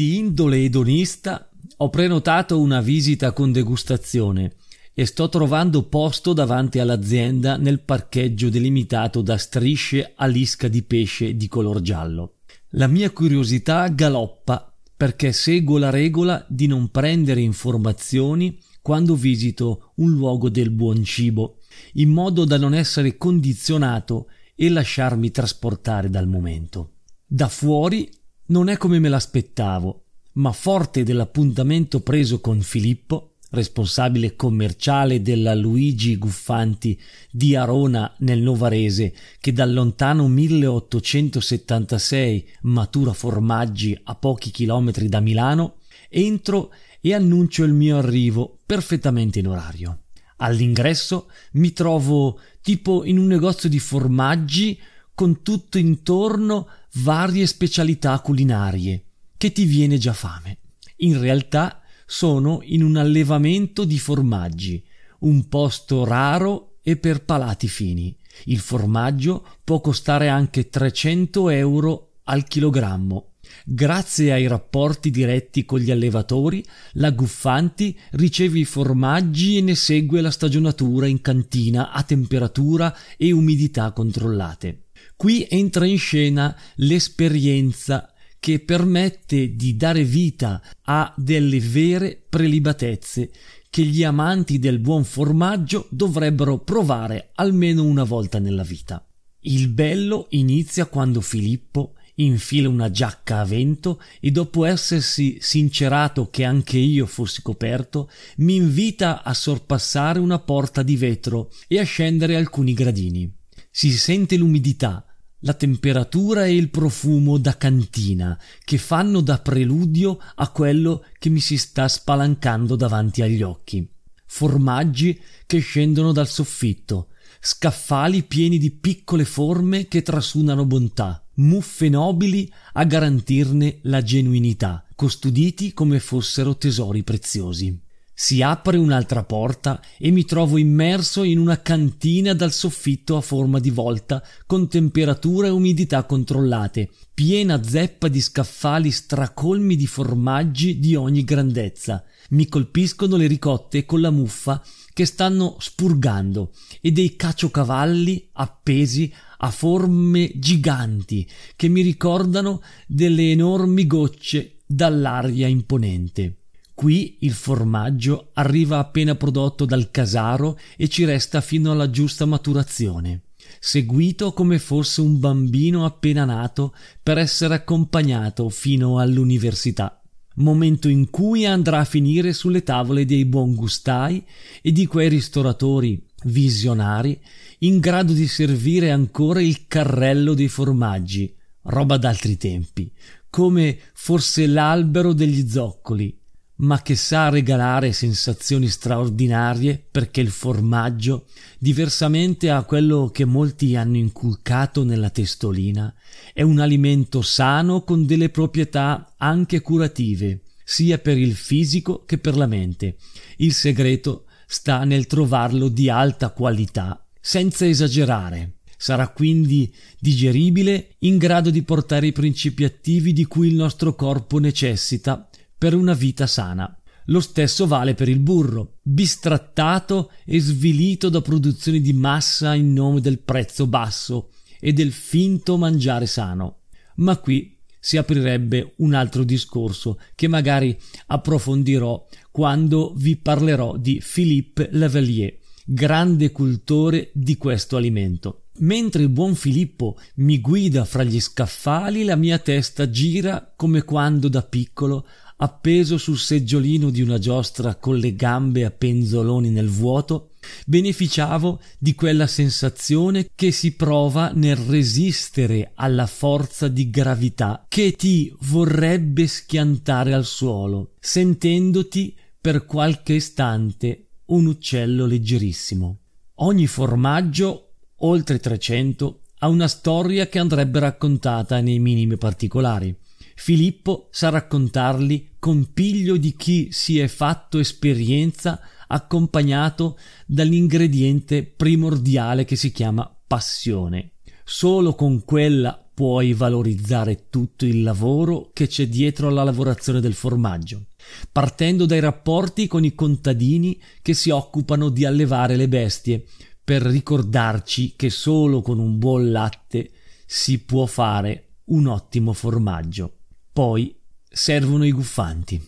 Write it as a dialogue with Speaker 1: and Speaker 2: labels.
Speaker 1: Di indole edonista ho prenotato una visita con degustazione e sto trovando posto davanti all'azienda nel parcheggio delimitato da strisce a lisca di pesce di color giallo. La mia curiosità galoppa perché seguo la regola di non prendere informazioni quando visito un luogo del buon cibo, in modo da non essere condizionato e lasciarmi trasportare dal momento. Da fuori non è come me l'aspettavo, ma forte dell'appuntamento preso con Filippo, responsabile commerciale della Luigi Guffanti di Arona nel Novarese, che dal lontano 1876 matura formaggi a pochi chilometri da Milano, entro e annuncio il mio arrivo perfettamente in orario. All'ingresso mi trovo tipo in un negozio di formaggi con tutto intorno varie specialità culinarie che ti viene già fame. In realtà sono in un allevamento di formaggi, un posto raro e per palati fini. Il formaggio può costare anche 300 euro al chilogrammo. Grazie ai rapporti diretti con gli allevatori, la Guffanti riceve i formaggi e ne segue la stagionatura in cantina a temperatura e umidità controllate. Qui entra in scena l'esperienza che permette di dare vita a delle vere prelibatezze che gli amanti del buon formaggio dovrebbero provare almeno una volta nella vita. Il bello inizia quando Filippo infila una giacca a vento e dopo essersi sincerato che anche io fossi coperto, mi invita a sorpassare una porta di vetro e a scendere alcuni gradini. Si sente l'umidità, la temperatura e il profumo da cantina che fanno da preludio a quello che mi si sta spalancando davanti agli occhi. Formaggi che scendono dal soffitto, scaffali pieni di piccole forme che trasudano bontà, muffe nobili a garantirne la genuinità, custoditi come fossero tesori preziosi. Si apre un'altra porta e mi trovo immerso in una cantina dal soffitto a forma di volta, con temperatura e umidità controllate, piena zeppa di scaffali stracolmi di formaggi di ogni grandezza. Mi colpiscono le ricotte con la muffa che stanno spurgando e dei caciocavalli appesi a forme giganti che mi ricordano delle enormi gocce dall'aria imponente. Qui il formaggio arriva appena prodotto dal casaro e ci resta fino alla giusta maturazione, seguito come fosse un bambino appena nato per essere accompagnato fino all'università, momento in cui andrà a finire sulle tavole dei buon gustai e di quei ristoratori visionari in grado di servire ancora il carrello dei formaggi, roba d'altri tempi, come forse l'albero degli zoccoli, ma che sa regalare sensazioni straordinarie perché il formaggio, diversamente a quello che molti hanno inculcato nella testolina, è un alimento sano con delle proprietà anche curative, sia per il fisico che per la mente. Il segreto sta nel trovarlo di alta qualità, senza esagerare. Sarà quindi digeribile, in grado di portare i principi attivi di cui il nostro corpo necessita per una vita sana. Lo stesso vale per il burro, bistrattato e svilito da produzioni di massa in nome del prezzo basso e del finto mangiare sano. Ma qui si aprirebbe un altro discorso che magari approfondirò quando vi parlerò di Philippe Lavalier, grande cultore di questo alimento. Mentre il buon Filippo mi guida fra gli scaffali, la mia testa gira come quando da piccolo appeso sul seggiolino di una giostra con le gambe a penzoloni nel vuoto, beneficiavo di quella sensazione che si prova nel resistere alla forza di gravità che ti vorrebbe schiantare al suolo, sentendoti per qualche istante un uccello leggerissimo. Ogni formaggio, oltre 300, ha una storia che andrebbe raccontata nei minimi particolari. Filippo sa raccontarli con piglio di chi si è fatto esperienza accompagnato dall'ingrediente primordiale che si chiama passione. Solo con quella puoi valorizzare tutto il lavoro che c'è dietro alla lavorazione del formaggio, partendo dai rapporti con i contadini che si occupano di allevare le bestie, per ricordarci che solo con un buon latte si può fare un ottimo formaggio. Poi servono i guffanti.